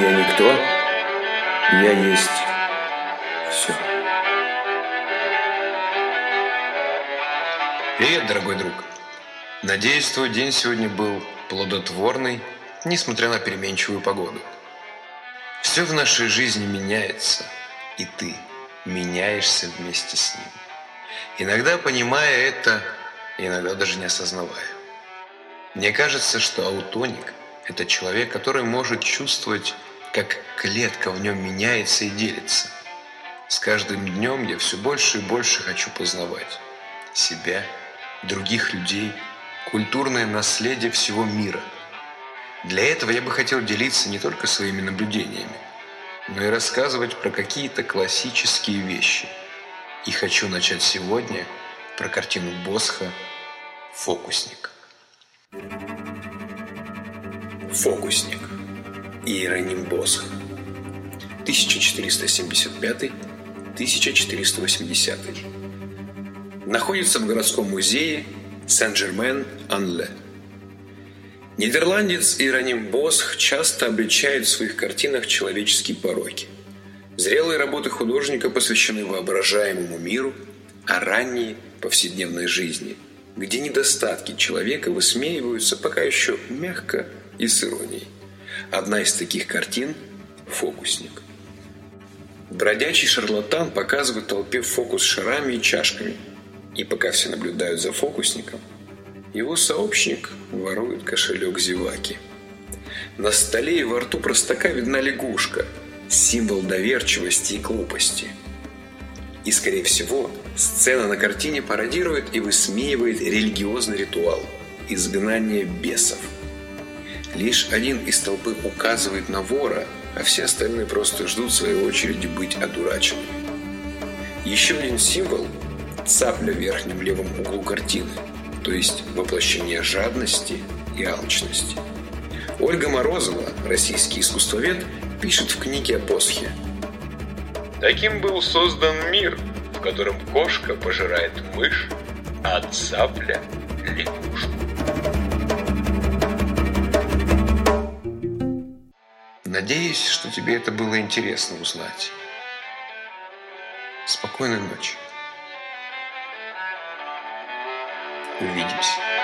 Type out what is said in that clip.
Я никто, я есть все. Привет, дорогой друг. Надеюсь, твой день сегодня был плодотворный, несмотря на переменчивую погоду. Все в нашей жизни меняется, и ты меняешься вместе с ним. Иногда понимая это, иногда даже не осознавая. Мне кажется, что аутоник – это человек, который может чувствовать, как клетка в нем меняется и делится. С каждым днем я все больше и больше хочу познавать себя, других людей, культурное наследие всего мира. Для этого я бы хотел делиться не только своими наблюдениями, но и рассказывать про какие-то классические вещи. И хочу начать сегодня про картину Босха «Фокусник». Фокусник. Иероним Босх. 1475-1480. Находится в городском музее Сен-Жермен-Анле. Нидерландец Иероним Босх часто обличает в своих картинах человеческие пороки. Зрелые работы художника посвящены воображаемому миру, а ранние – повседневной жизни – где недостатки человека высмеиваются пока еще мягко и с иронией. Одна из таких картин – «Фокусник». Бродячий шарлатан показывает толпе фокус шарами и чашками. И пока все наблюдают за фокусником, его сообщник ворует кошелек зеваки. На столе и во рту простака видна лягушка – символ доверчивости и глупости – и, скорее всего, сцена на картине пародирует и высмеивает религиозный ритуал – изгнание бесов. Лишь один из толпы указывает на вора, а все остальные просто ждут своей очереди быть одураченными. Еще один символ – цапля в верхнем левом углу картины, то есть воплощение жадности и алчности. Ольга Морозова, российский искусствовед, пишет в книге о Босхе – Таким был создан мир, в котором кошка пожирает мышь, а цапля – лягушку. Надеюсь, что тебе это было интересно узнать. Спокойной ночи. Увидимся.